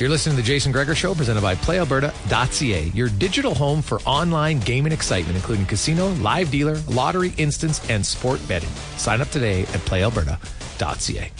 You're listening to the Jason Gregor Show, presented by PlayAlberta.ca, your digital home for online gaming excitement, including casino, live dealer, lottery, instance, and sport betting. Sign up today at PlayAlberta.ca.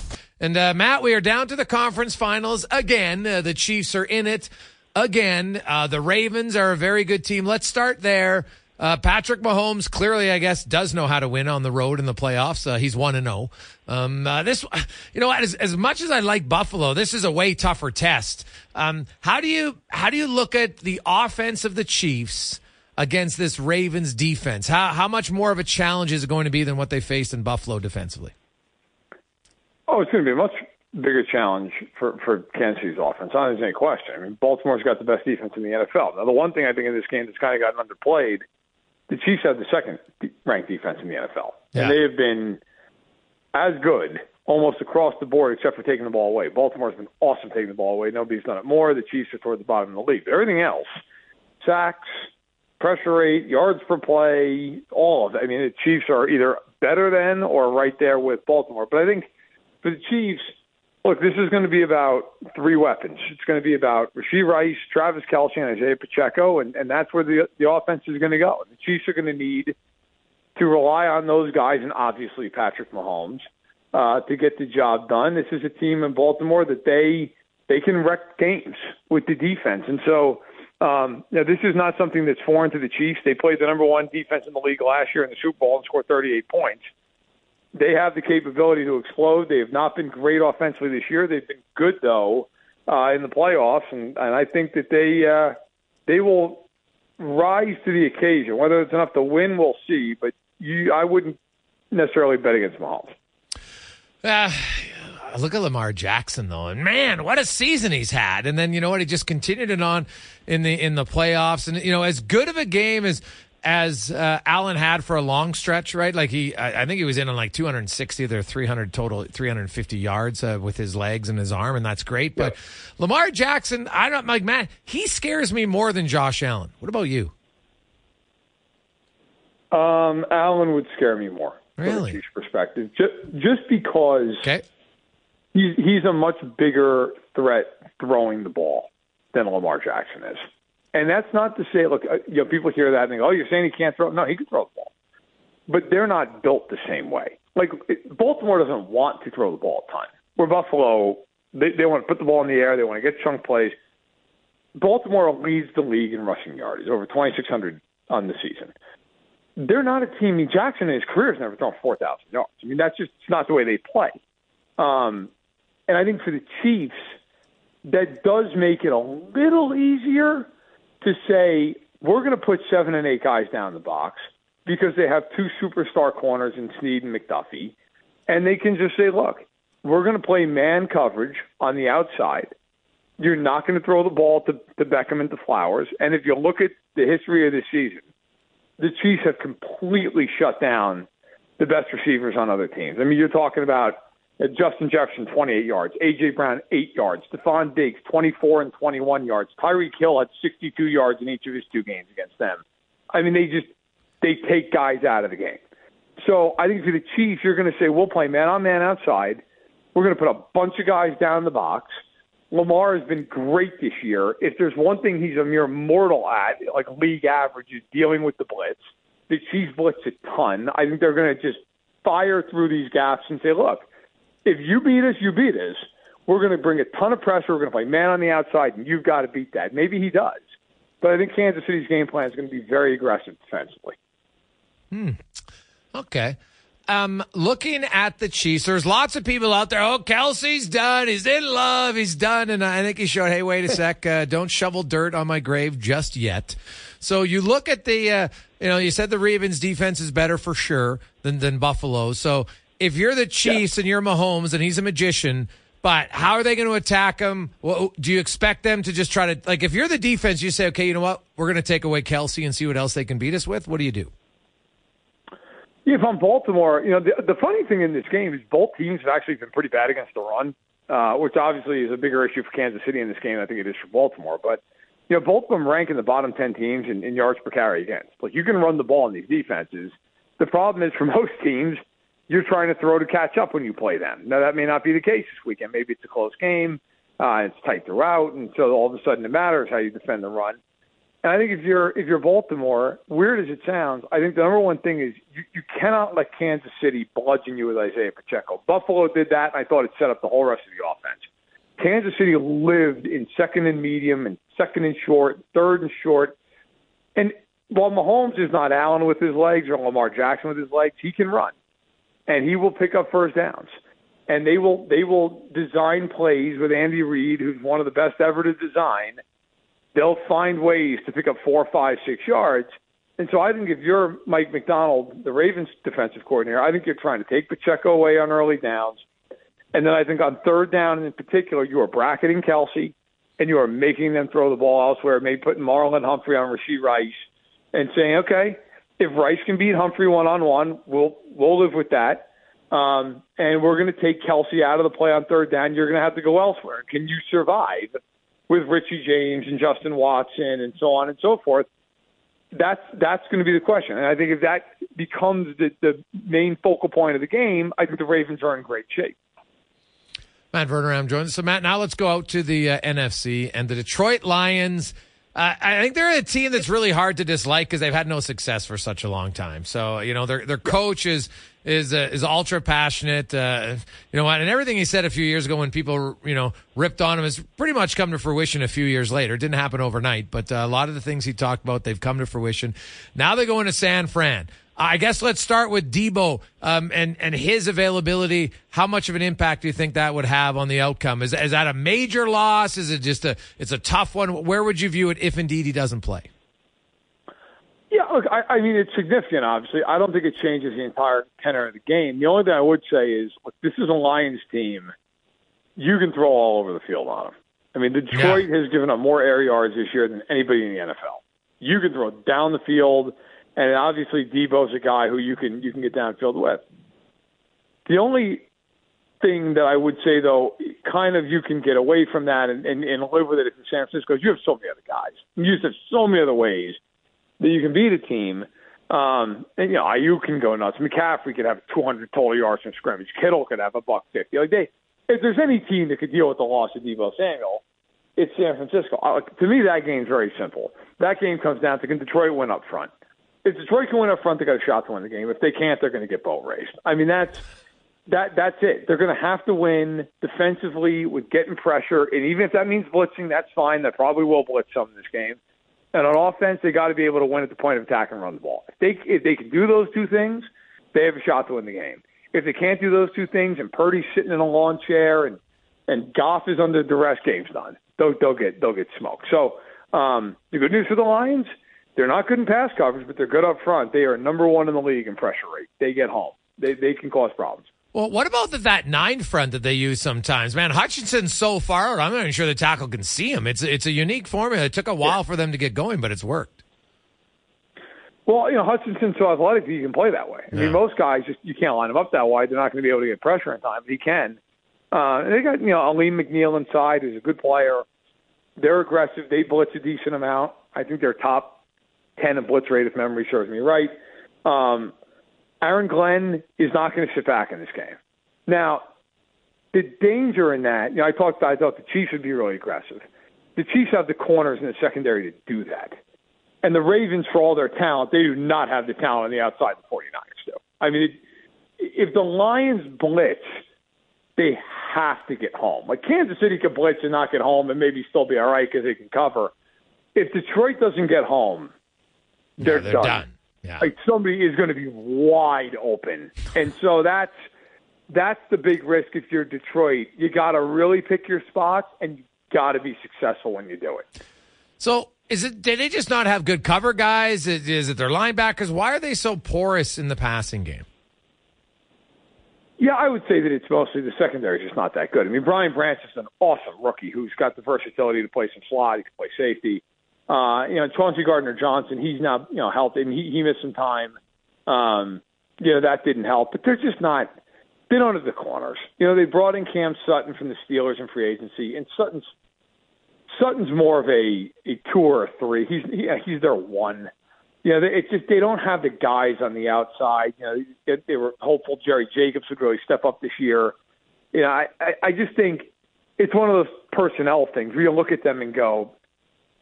And uh, Matt, we are down to the conference finals again. Uh, the Chiefs are in it again. Uh, the Ravens are a very good team. Let's start there. Uh, Patrick Mahomes clearly, I guess, does know how to win on the road in the playoffs. Uh, he's one and zero. Um, uh, this, you know, as as much as I like Buffalo, this is a way tougher test. Um, how do you how do you look at the offense of the Chiefs against this Ravens defense? How how much more of a challenge is it going to be than what they faced in Buffalo defensively? Oh, it's going to be a much bigger challenge for for Kansas City's offense. I don't think there's any question. I mean, Baltimore's got the best defense in the NFL. Now, the one thing I think in this game that's kind of gotten underplayed the Chiefs have the second ranked defense in the NFL. Yeah. And they have been as good almost across the board except for taking the ball away. Baltimore's been awesome taking the ball away. Nobody's done it more. The Chiefs are toward the bottom of the league. But everything else, sacks, pressure rate, yards per play, all of it. I mean, the Chiefs are either better than or right there with Baltimore. But I think for the Chiefs – Look, this is going to be about three weapons. It's going to be about Rashee Rice, Travis Kelce, and Isaiah Pacheco, and, and that's where the the offense is going to go. The Chiefs are going to need to rely on those guys, and obviously Patrick Mahomes, uh, to get the job done. This is a team in Baltimore that they they can wreck games with the defense, and so um, know, this is not something that's foreign to the Chiefs. They played the number one defense in the league last year in the Super Bowl and scored 38 points they have the capability to explode. They have not been great offensively this year. They've been good though uh, in the playoffs, and, and I think that they uh, they will rise to the occasion. Whether it's enough to win, we'll see. But you, I wouldn't necessarily bet against Mahomes. Uh, look at Lamar Jackson though, and man, what a season he's had! And then you know what? He just continued it on in the in the playoffs, and you know, as good of a game as as uh, Allen had for a long stretch, right? Like he, I, I think he was in on like 260 or 300 total, 350 yards uh, with his legs and his arm, and that's great. But Lamar Jackson, I don't like, man, he scares me more than Josh Allen. What about you? Um, Allen would scare me more. Really? From a perspective, just, just because okay. he's he's a much bigger threat throwing the ball than Lamar Jackson is. And that's not to say, look, uh, you know, people hear that and they go, "Oh, you're saying he can't throw?" No, he can throw the ball, but they're not built the same way. Like Baltimore doesn't want to throw the ball a ton. Where Buffalo, they they want to put the ball in the air, they want to get chunk plays. Baltimore leads the league in rushing yardage, over 2,600 on the season. They're not a team. Jackson in his career has never thrown 4,000 yards. I mean, that's just it's not the way they play. Um, and I think for the Chiefs that does make it a little easier to say we're going to put seven and eight guys down the box because they have two superstar corners in Sneed and McDuffie, and they can just say, look, we're going to play man coverage on the outside. You're not going to throw the ball to, to Beckham and to Flowers. And if you look at the history of the season, the Chiefs have completely shut down the best receivers on other teams. I mean, you're talking about Justin Jefferson, 28 yards. A.J. Brown, 8 yards. Stefon Diggs, 24 and 21 yards. Tyreek Hill had 62 yards in each of his two games against them. I mean, they just they take guys out of the game. So I think for the Chiefs, you're going to say we'll play man on man outside. We're going to put a bunch of guys down the box. Lamar has been great this year. If there's one thing he's a mere mortal at, like league average, is dealing with the blitz. The Chiefs blitz a ton. I think they're going to just fire through these gaps and say, look, if you beat us, you beat us. We're going to bring a ton of pressure. We're going to play man on the outside, and you've got to beat that. Maybe he does. But I think Kansas City's game plan is going to be very aggressive defensively. Hmm. Okay. Um, looking at the Chiefs, there's lots of people out there. Oh, Kelce's done. He's in love. He's done. And I think he showed, hey, wait a sec. Uh, don't shovel dirt on my grave just yet. So you look at the, uh, you know, you said the Ravens defense is better for sure than, than Buffalo. So if you're the Chiefs yeah. and you're Mahomes and he's a magician, but how are they going to attack him? Well, do you expect them to just try to, like, if you're the defense, you say, okay, you know what? We're going to take away Kelce and see what else they can beat us with. What do you do? If I'm Baltimore, you know, the, the funny thing in this game is both teams have actually been pretty bad against the run, uh, which obviously is a bigger issue for Kansas City in this game. I think it is for Baltimore. But, you know, both of them rank in the bottom 10 teams in, in yards per carry against. Like, you can run the ball in these defenses. The problem is for most teams, you're trying to throw to catch up when you play them. Now, that may not be the case this weekend. Maybe it's a close game. Uh, it's tight throughout, and so all of a sudden it matters how you defend the run. And I think if you're if you're Baltimore, weird as it sounds, I think the number one thing is you, you cannot let Kansas City bludgeon you with Isaiah Pacheco. Buffalo did that, and I thought it set up the whole rest of the offense. Kansas City lived in second and medium and second and short, third and short. And while Mahomes is not Allen with his legs or Lamar Jackson with his legs, he can run, and he will pick up first downs. And they will they will design plays with Andy Reid, who's one of the best ever to design they'll find ways to pick up four, five, six yards. And so I think if you're Mike Macdonald, the Ravens defensive coordinator, I think you're trying to take Pacheco away on early downs. And then I think on third down in particular, you are bracketing Kelce and you are making them throw the ball elsewhere, maybe putting Marlon Humphrey on Rashee Rice and saying, okay, if Rice can beat Humphrey one on one, we'll we'll live with that. Um, and we're going to take Kelce out of the play on third down. You're going to have to go elsewhere. Can you survive with Richie James and Justin Watson and so on and so forth. That's that's going to be the question, and I think if that becomes the, the main focal point of the game, I think the Ravens are in great shape. Matt Verderame joins us. So, Matt, now let's go out to the uh, NFC and the Detroit Lions. Uh, I think they're a team that's really hard to dislike because they've had no success for such a long time. So, you know, their their coach is is uh, is ultra passionate. Uh, you know? And everything he said a few years ago when people you know ripped on him has pretty much come to fruition a few years later. It didn't happen overnight, but uh, a lot of the things he talked about they've come to fruition. Now they go into San Fran. I guess let's start with Deebo um, and and his availability. How much of an impact do you think that would have on the outcome? Is is that a major loss? Is it just a it's a tough one? Where would you view it if indeed he doesn't play? Yeah, look, I, I mean, it's significant, obviously. I don't think it changes the entire tenor of the game. The only thing I would say is, look, this is a Lions team. You can throw all over the field on them. I mean, Detroit yeah. has given up more air yards this year than anybody in the NFL. You can throw down the field, and obviously Deebo's a guy who you can you can get downfield with. The only thing that I would say, though, kind of you can get away from that and, and, and live with it in San Francisco. Is you have so many other guys. You just have so many other ways – that you can beat a team. Um, and you know, Aiyuk can go nuts. McCaffrey could have 200 total yards from scrimmage. Kittle could have a buck fifty. Like they, if there's any team that could deal with the loss of Deebo Samuel, it's San Francisco. Uh, to me, that game's very simple. That game comes down to can Detroit win up front. If Detroit can win up front, they got a shot to win the game. If they can't, they're going to get boat raced. I mean, that's that that's it. They're going to have to win defensively with getting pressure, and even if that means blitzing, that's fine. That probably will blitz some in this game. And on offense, they got to be able to win at the point of attack and run the ball. If they if they can do those two things, they have a shot to win the game. If they can't do those two things, and Purdy's sitting in a lawn chair, and and Goff is under duress, game's done. They'll, they'll get they'll get smoked. So um, the good news for the Lions, they're not good in pass coverage, but they're good up front. They are number one in the league in pressure rate. They get home. They they can cause problems. Well, what about the, that nine front that they use sometimes? Man, Hutchinson's so far out. I'm not even sure the tackle can see him. It's it's a unique formula. It took a while yeah. for them to get going, but it's worked. Well, you know, Hutchinson's so athletic that he can play that way. I yeah. mean, most guys just you can't line him up that wide. They're not going to be able to get pressure in time, but he can. Uh, and they got you know Alim McNeill inside, who's a good player. They're aggressive. They blitz a decent amount. I think they're top ten in blitz rate if memory serves me right. Um, Aaron Glenn is not going to sit back in this game. Now, the danger in that, you know, I talked. I thought the Chiefs would be really aggressive. The Chiefs have the corners in the secondary to do that, and the Ravens, for all their talent, they do not have the talent on the outside the 49ers do. I mean, if the Lions blitz, they have to get home. Like Kansas City could blitz and not get home, and maybe still be all right because they can cover. If Detroit doesn't get home, they're, they're done. done. Yeah. Like somebody is going to be wide open, and so that's that's the big risk if you're Detroit. You got to really pick your spots, and you got to be successful when you do it. So, is it? Did they just not have good cover guys? Is, is it their linebackers? Why are they so porous in the passing game? Yeah, I would say that it's mostly the secondary is just not that good. I mean, Brian Branch is an awesome rookie who's got the versatility to play some slot. He can play safety. Uh, you know, Chauncey Gardner Johnson, he's now, you know, healthy and he, he missed some time. Um, you know, that didn't help, but they're just not, they don't have the corners. You know, they brought in Cam Sutton from the Steelers in free agency, and Sutton's Sutton's more of a a two or a three. He's he, he's their one. You know, it's just they don't have the guys on the outside. You know, they, they were hopeful Jerry Jacobs would really step up this year. You know, I I, I just think it's one of those personnel things where you look at them and go,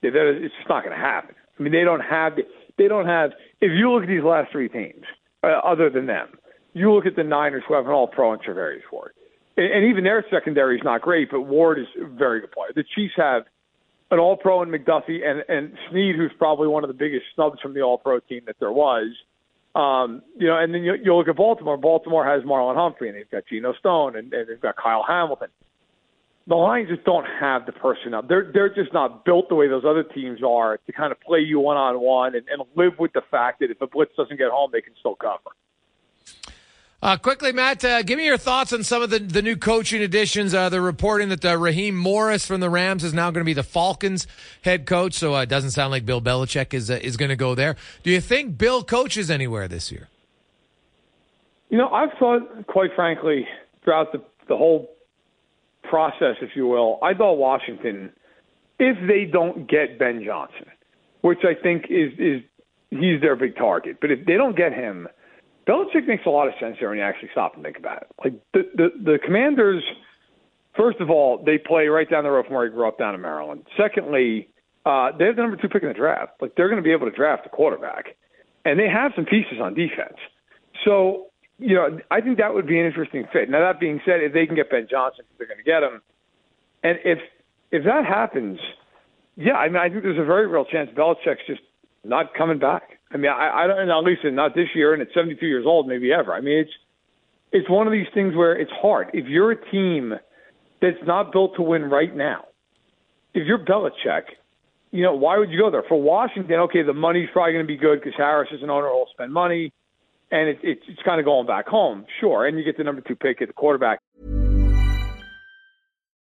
it's just not going to happen. I mean, they don't have they don't have. If you look at these last three teams, uh, other than them, you look at the Niners who have an All-Pro and Charvarius Ward, and, and even their secondary is not great, but Ward is a very good player. The Chiefs have an All-Pro in McDuffie and and Sneed, who's probably one of the biggest snubs from the All-Pro team that there was. Um, you know, and then you, you look at Baltimore. Baltimore has Marlon Humphrey, and they've got Geno Stone, and, and they've got Kyle Hamilton the Lions just don't have the personnel. They're they're just not built the way those other teams are to kind of play you one on one and live with the fact that if a blitz doesn't get home, they can still cover. Uh, quickly, Matt, uh, give me your thoughts on some of the, the new coaching additions. Uh, they're reporting that uh, Raheem Morris from the Rams is now going to be the Falcons head coach, so uh, it doesn't sound like Bill Belichick is uh, is going to go there. Do you think Bill coaches anywhere this year? You know, I've thought, quite frankly, throughout the the whole process, if you will, I thought Washington, if they don't get Ben Johnson, which I think is is he's their big target, but if they don't get him, Belichick makes a lot of sense there when you actually stop and think about it. Like the the, the Commanders, first of all, they play right down the road from where he grew up down in Maryland. Secondly, uh, they have the number two pick in the draft. Like they're going to be able to draft a quarterback, and they have some pieces on defense. So you know, I think that would be an interesting fit. Now that being said, if they can get Ben Johnson, they're going to get him. And if if that happens, yeah, I mean, I think there's a very real chance Belichick's just not coming back. I mean, I, I don't, at least not this year, and at 72 years old, maybe ever. I mean, it's it's one of these things where it's hard. If you're a team that's not built to win right now, if you're Belichick, you know, why would you go there? For Washington, okay, the money's probably going to be good because Harris is an owner who will spend money and it, it's it's kind of going back home, sure. And you get the number two pick at the quarterback.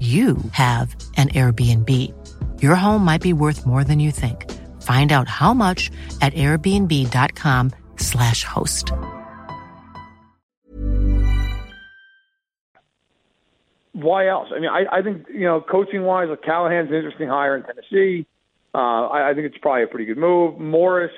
you have an Airbnb. Your home might be worth more than you think. Find out how much at airbnb.com/slash host. Why else? I mean, I, I think, you know, coaching wise, like Callahan's an interesting hire in Tennessee. Uh, I, I think it's probably a pretty good move. Morris,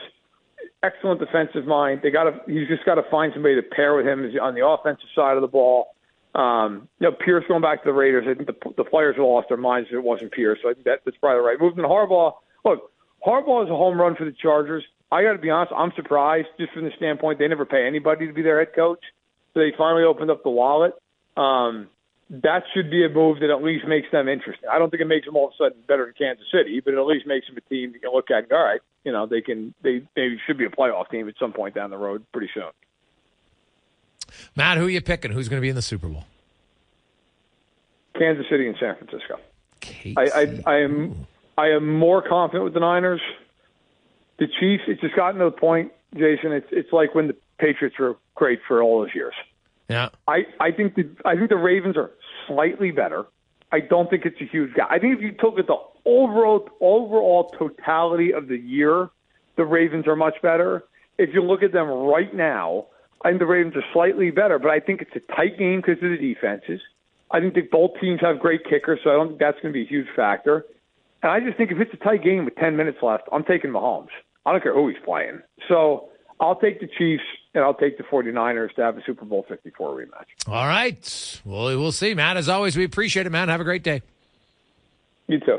excellent defensive mind. They got to, he's just got to find somebody to pair with him on the offensive side of the ball. Um, you know, Pierce going back to the Raiders. I think the, the players lost their minds if it wasn't Pierce. So I think that, that's probably the right move. And Harbaugh, look, Harbaugh is a home run for the Chargers. I got to be honest, I'm surprised just from the standpoint they never pay anybody to be their head coach. So they finally opened up the wallet. Um, that should be a move that at least makes them interesting. I don't think it makes them all of a sudden better than Kansas City, but it at least makes them a team you can look at and go, all right, you know, they can they they should be a playoff team at some point down the road pretty soon. Matt, who are you picking? Who's going to be in the Super Bowl? Kansas City and San Francisco. I, I, I am I am more confident with the Niners. The Chiefs, it's just gotten to the point, Jason. It's it's like when the Patriots were great for all those years. Yeah. I, I think the I think the Ravens are slightly better. I don't think it's a huge gap. I think if you took at the overall overall totality of the year, the Ravens are much better. If you look at them right now, I think the Ravens are slightly better, but I think it's a tight game because of the defenses. I think that both teams have great kickers, so I don't think that's going to be a huge factor. And I just think if it's a tight game with 10 minutes left, I'm taking Mahomes. I don't care who he's playing. So I'll take the Chiefs and I'll take the 49ers to have a Super Bowl 54 rematch. All right. Well, we'll see, Matt. As always, we appreciate it, man. Have a great day. You too.